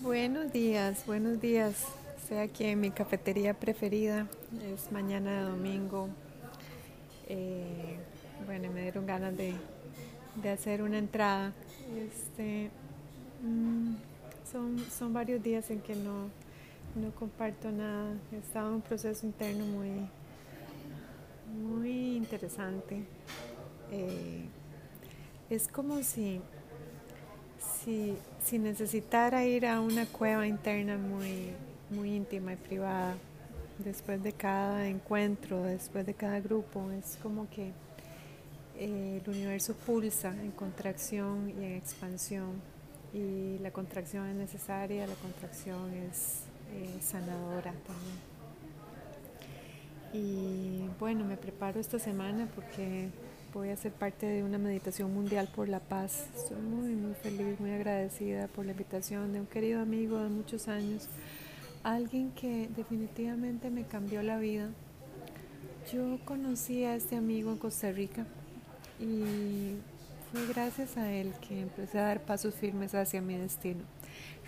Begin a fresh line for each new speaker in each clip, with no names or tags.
Buenos días, buenos días. Estoy aquí en mi cafetería preferida. Es mañana de domingo. Eh, bueno, me dieron ganas de, hacer una entrada. Este, mm, son, son varios días en que no, no comparto nada. He estado en un proceso interno muy, muy interesante. Eh, es como si si, necesitara ir a una cueva interna muy, muy íntima y privada, después de cada encuentro, después de cada grupo, es como que eh, el universo pulsa en contracción y en expansión y la contracción es necesaria, la contracción es eh, sanadora también. Y bueno, me preparo esta semana porque voy a ser parte de una meditación mundial por la paz. Estoy muy, muy feliz, muy agradecida por la invitación de un querido amigo de muchos años, alguien que definitivamente me cambió la vida. Yo conocí a este amigo en Costa Rica y fue gracias a él que empecé a dar pasos firmes hacia mi destino.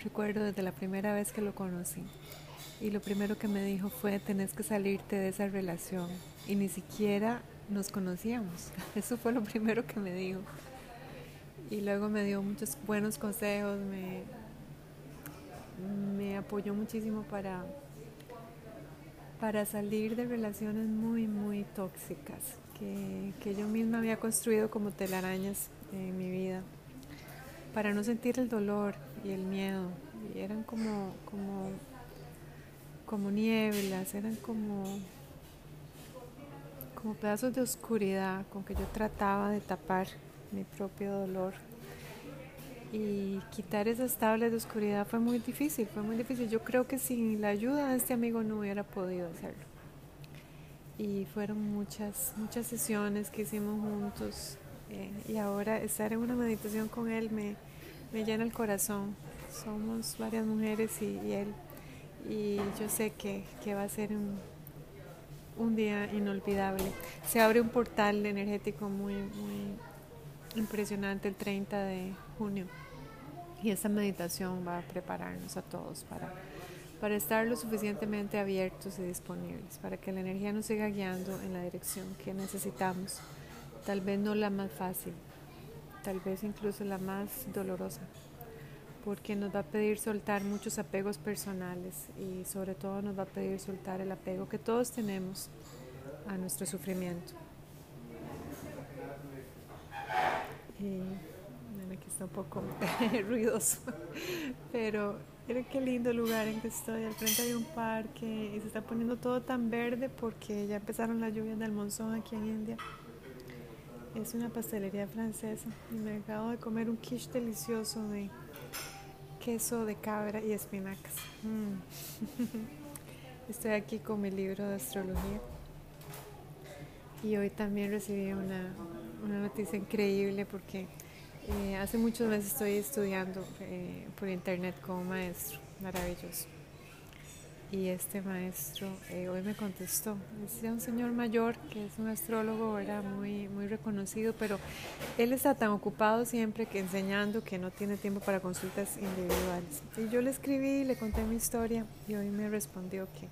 Recuerdo desde la primera vez que lo conocí y lo primero que me dijo fue tenés que salirte de esa relación y ni siquiera nos conocíamos. Eso fue lo primero que me dijo. Y luego me dio muchos buenos consejos, me, me apoyó muchísimo para, para salir de relaciones muy, muy tóxicas que, que yo misma había construido como telarañas en mi vida, para no sentir el dolor y el miedo. Y eran como, como, como nieblas, eran como como pedazos de oscuridad con que yo trataba de tapar mi propio dolor. Y quitar esas tablas de oscuridad fue muy difícil, fue muy difícil. Yo creo que sin la ayuda de este amigo no hubiera podido hacerlo. Y fueron muchas, muchas sesiones que hicimos juntos. Eh, y ahora estar en una meditación con él me, me llena el corazón. Somos varias mujeres y, y él. Y yo sé que, que va a ser un, un día inolvidable. Se abre un portal energético muy, muy impresionante el 30 de junio y esta meditación va a prepararnos a todos para, para estar lo suficientemente abiertos y disponibles, para que la energía nos siga guiando en la dirección que necesitamos. Tal vez no la más fácil, tal vez incluso la más dolorosa porque nos va a pedir soltar muchos apegos personales y sobre todo nos va a pedir soltar el apego que todos tenemos a nuestro sufrimiento. Y bueno, aquí está un poco ruidoso, pero miren qué lindo lugar en que estoy. Al frente hay un parque y se está poniendo todo tan verde porque ya empezaron las lluvias del monzón aquí en India. Es una pastelería francesa y me acabo de comer un quiche delicioso de queso de cabra y espinacas. Mm. Estoy aquí con mi libro de astrología y hoy también recibí una, noticia increíble porque eh, hace muchos meses estoy estudiando eh, por internet como maestro, maravilloso y este maestro eh, hoy me contestó. Es un señor mayor que es un astrólogo, era muy, muy reconocido, pero él está tan ocupado siempre que enseñando que no tiene tiempo para consultas individuales. Y yo le escribí, le conté mi historia y hoy me respondió que,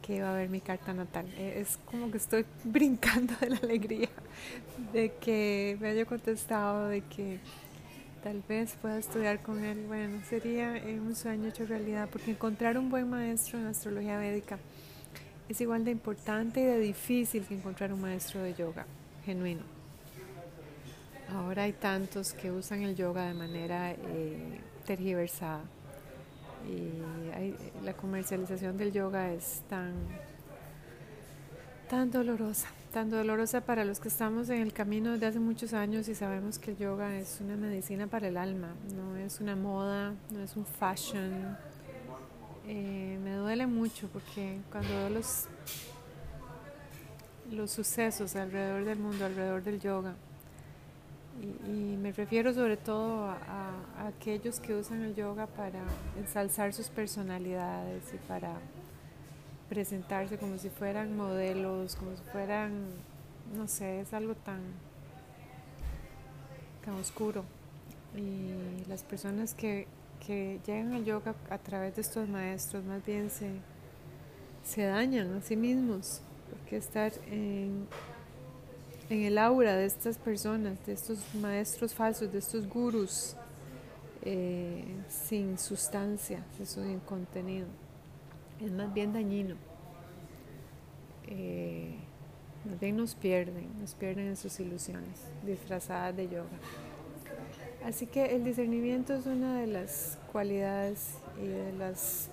que iba a ver mi carta natal. Eh, es como que estoy brincando de la alegría de que me haya contestado, de que tal vez pueda estudiar con él. Bueno, sería eh, un sueño hecho realidad, porque encontrar un buen maestro en astrología védica es igual de importante y de difícil que encontrar un maestro de yoga genuino. Ahora hay tantos que usan el yoga de manera eh, tergiversada y la comercialización del yoga es tan, tan dolorosa tan dolorosa para los que estamos en el camino desde hace muchos años y sabemos que el yoga es una medicina para el alma, no es una moda, no es un fashion. Eh, me duele mucho porque cuando veo los, los sucesos alrededor del mundo, alrededor del yoga, y, me refiero sobre todo a aquellos que usan el yoga para ensalzar sus personalidades y para presentarse como si fueran modelos, como si fueran, no sé, es algo tan, tan oscuro. Y las personas que que llegan al yoga a través de estos maestros más bien se, se dañan a sí mismos, porque estar en, en el aura de estas personas, de estos maestros falsos, de estos gurus eh, sin sustancia, sin contenido, es más bien dañino. Eh, más bien nos pierden, nos pierden en sus ilusiones disfrazadas de yoga. Así que el discernimiento es una de las cualidades y de las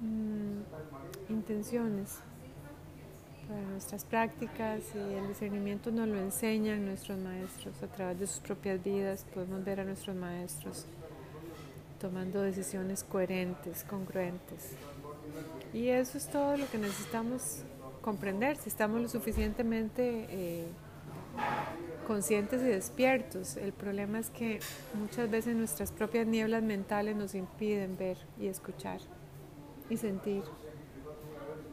mm, intenciones para nuestras prácticas y el discernimiento nos lo enseñan nuestros maestros a través de sus propias vidas. Podemos ver a nuestros maestros tomando decisiones coherentes, congruentes. Y eso es todo lo que necesitamos comprender, si estamos lo suficientemente eh, conscientes y despiertos. El problema es que muchas veces nuestras propias nieblas mentales nos impiden ver y escuchar y sentir.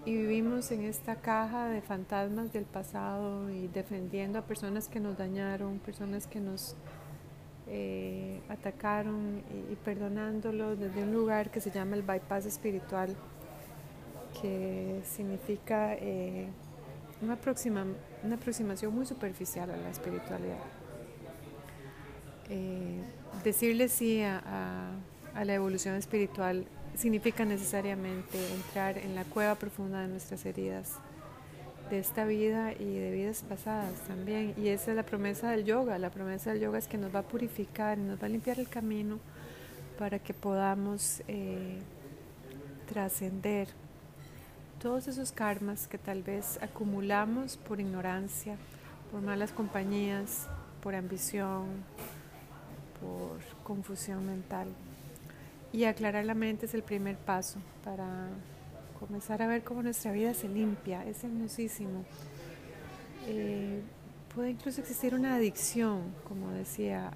Y vivimos en esta caja de fantasmas del pasado y defendiendo a personas que nos dañaron, personas que nos eh, atacaron y, perdonándolos desde un lugar que se llama el bypass espiritual, que significa eh, una, una aproximación muy superficial a la espiritualidad. Eh, decirle sí a, la evolución espiritual significa necesariamente entrar en la cueva profunda de nuestras heridas, de esta vida y de vidas pasadas también. Y esa es la promesa del yoga. La promesa del yoga es que nos va a purificar, nos va a limpiar el camino para que podamos eh, trascender todos esos karmas que tal vez acumulamos por ignorancia, por malas compañías, por ambición, por confusión mental. Y aclarar la mente es el primer paso para comenzar a ver cómo nuestra vida se limpia, es hermosísimo. Eh, puede incluso existir una adicción, como decía,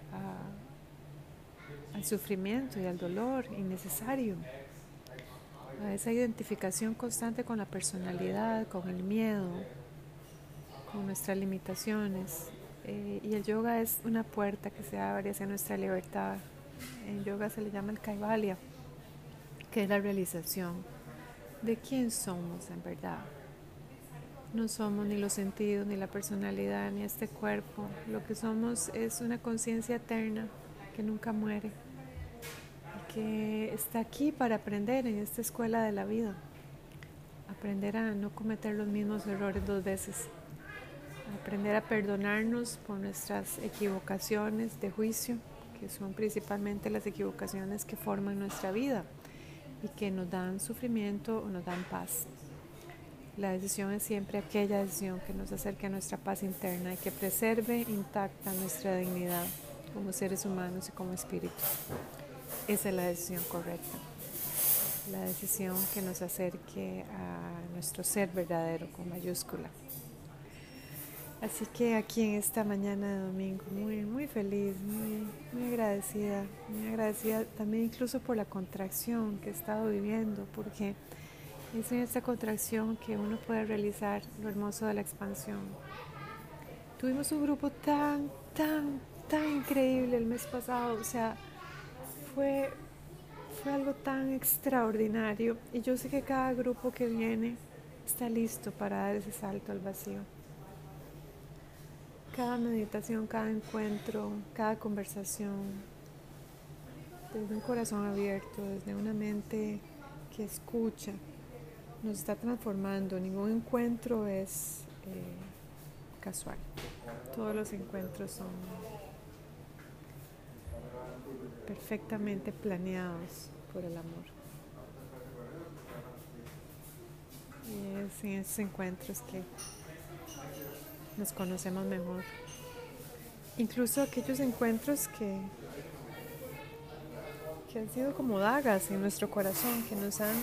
al sufrimiento y al dolor innecesario a esa identificación constante con la personalidad, con el miedo, con nuestras limitaciones. Eh, y el yoga es una puerta que se abre hacia nuestra libertad. En yoga se le llama el kaivalya, que es la realización de quién somos en verdad. No somos ni los sentidos, ni la personalidad, ni este cuerpo. Lo que somos es una conciencia eterna que nunca muere que está aquí para aprender en esta escuela de la vida. Aprender a no cometer los mismos errores dos veces. Aprender a perdonarnos por nuestras equivocaciones de juicio, que son principalmente las equivocaciones que forman nuestra vida y que nos dan sufrimiento o nos dan paz. La decisión es siempre aquella decisión que nos acerque a nuestra paz interna y que preserve intacta nuestra dignidad como seres humanos y como espíritus. Esa es la decisión correcta. La decisión que nos acerque a nuestro ser verdadero con mayúscula. Así que aquí en esta mañana de domingo, muy, muy feliz, muy, muy agradecida, muy agradecida también incluso por la contracción que he estado viviendo, porque es en esta contracción que uno puede realizar lo hermoso de la expansión. Tuvimos un grupo tan, tan, tan increíble el mes pasado, o sea, fue, fue algo tan extraordinario y yo sé que cada grupo que viene está listo para dar ese salto al vacío. Cada meditación, cada encuentro, cada conversación, desde un corazón abierto, desde una mente que escucha, nos está transformando. Ningún encuentro es eh, casual. Todos los encuentros son perfectamente planeados por el amor. Y es en esos encuentros que nos conocemos mejor. Incluso aquellos encuentros que, que han sido como dagas en nuestro corazón, que nos han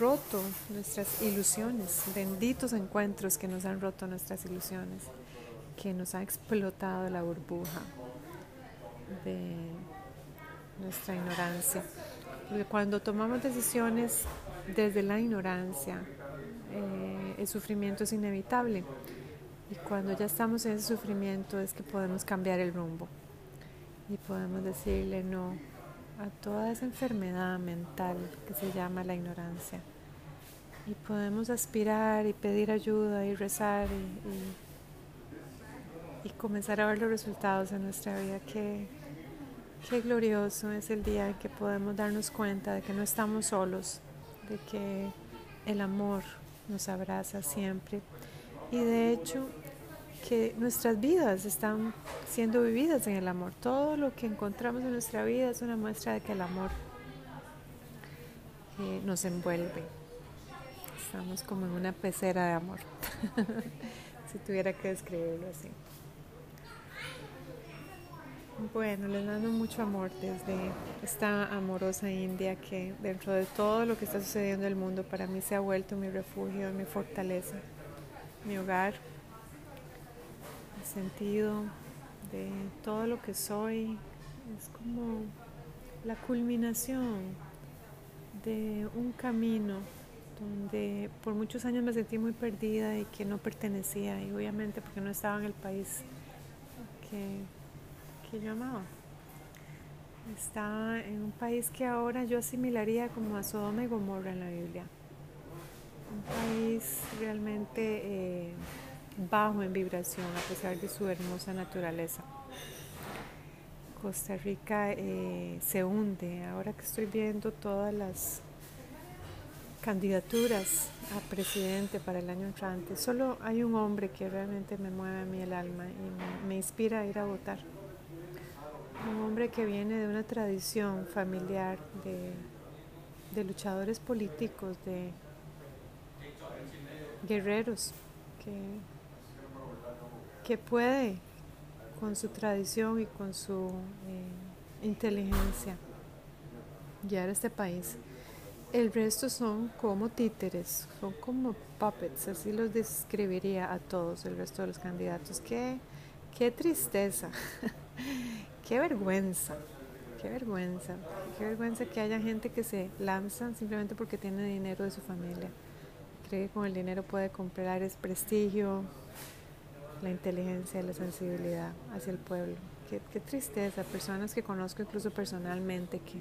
roto nuestras ilusiones, benditos encuentros que nos han roto nuestras ilusiones, que nos han explotado la burbuja de nuestra ignorancia. Porque cuando tomamos decisiones desde la ignorancia, eh, el sufrimiento es inevitable. Y cuando ya estamos en ese sufrimiento es que podemos cambiar el rumbo y podemos decirle no a toda esa enfermedad mental que se llama la ignorancia. Y podemos aspirar y pedir ayuda y rezar y, y, comenzar a ver los resultados en nuestra vida. Qué, qué glorioso es el día en que podemos darnos cuenta de que no estamos solos, de que el amor nos abraza siempre. Y de hecho, que nuestras vidas están siendo vividas en el amor. Todo lo que encontramos en nuestra vida es una muestra de que el amor eh, nos envuelve. Estamos como en una pecera de amor, si tuviera que describirlo así. Bueno, les mando mucho amor desde esta amorosa India que dentro de todo lo que está sucediendo en el mundo para mí se ha vuelto mi refugio, mi fortaleza, mi hogar, el sentido de todo lo que soy. Es como la culminación de un camino donde por muchos años me sentí muy perdida y que no pertenecía y obviamente porque no estaba en el país que que yo amaba. Está en un país que ahora yo asimilaría como a Sodoma y Gomorra en la Biblia. Un país realmente eh, bajo en vibración a pesar de su hermosa naturaleza. Costa Rica eh, se hunde ahora que estoy viendo todas las candidaturas a presidente para el año entrante. Solo hay un hombre que realmente me mueve a mí el alma y me inspira a ir a votar un hombre que viene de una tradición familiar de, luchadores políticos, de guerreros, que, que puede con su tradición y con su eh, inteligencia guiar este país. El resto son como títeres, son como puppets, así los describiría a todos el resto de los candidatos. Qué, qué tristeza Qué vergüenza, qué vergüenza, qué vergüenza que haya gente que se lanza simplemente porque tiene dinero de su familia. Cree que con el dinero puede comprar el prestigio, la inteligencia, la sensibilidad hacia el pueblo. Qué, qué tristeza, personas que conozco incluso personalmente que,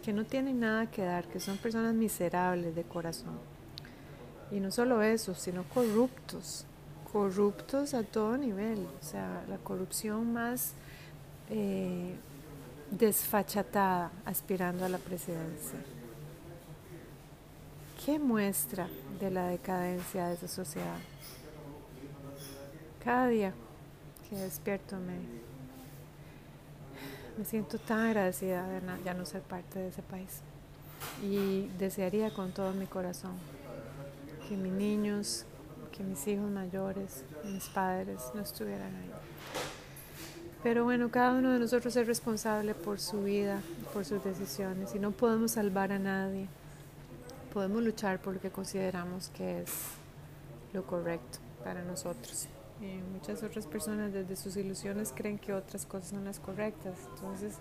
que no tienen nada que dar, que son personas miserables de corazón. Y no solo eso, sino corruptos, corruptos a todo nivel, o sea, la corrupción más eh, desfachatada aspirando a la presidencia. ¿Qué muestra de la decadencia de esa sociedad? Cada día que despierto me, me siento tan agradecida de ya no ser parte de ese país. Y desearía con todo mi corazón que mis niños, que mis hijos mayores, mis padres no estuvieran ahí. Pero bueno, cada uno de nosotros es responsable por su vida, por sus decisiones y no podemos salvar a nadie. Podemos luchar por lo que consideramos que es lo correcto para nosotros. Y muchas otras personas desde sus ilusiones creen que otras cosas son las correctas. Entonces,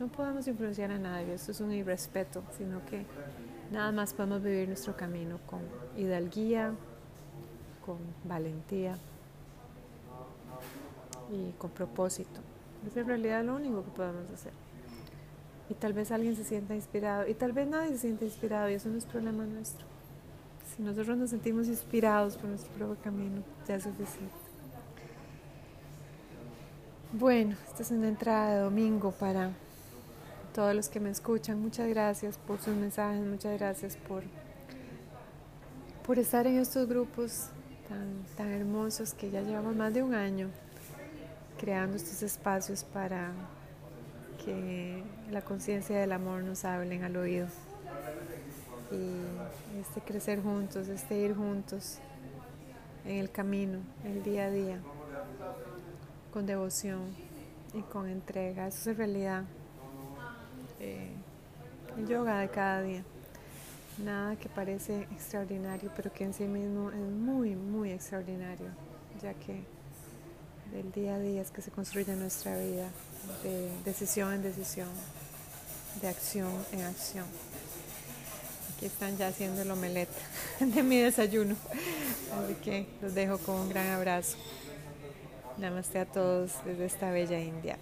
no podemos influenciar a nadie. Esto es un irrespeto, sino que nada más podemos vivir nuestro camino con hidalguía, con valentía y con propósito. Es en realidad lo único que podemos hacer. Y tal vez alguien se sienta inspirado y tal vez nadie se sienta inspirado y eso no es problema nuestro. Si nosotros nos sentimos inspirados por nuestro propio camino, ya es suficiente. Bueno, esta es una entrada de domingo para todos los que me escuchan. Muchas gracias por sus mensajes, muchas gracias por, por estar en estos grupos tan, tan hermosos que ya llevamos más de un año creando estos espacios para que la conciencia del amor nos hablen al oído. Y este crecer juntos, este ir juntos en el camino, el día a día, con devoción y con entrega. Eso es realidad eh, el yoga de cada día. Nada que parece extraordinario, pero que en sí mismo es muy, muy extraordinario, ya que del día a día es que se construye nuestra vida, de decisión en decisión, de acción en acción. Aquí están ya haciendo el omelette de mi desayuno, así que los dejo con un gran abrazo. Namaste a todos desde esta bella India.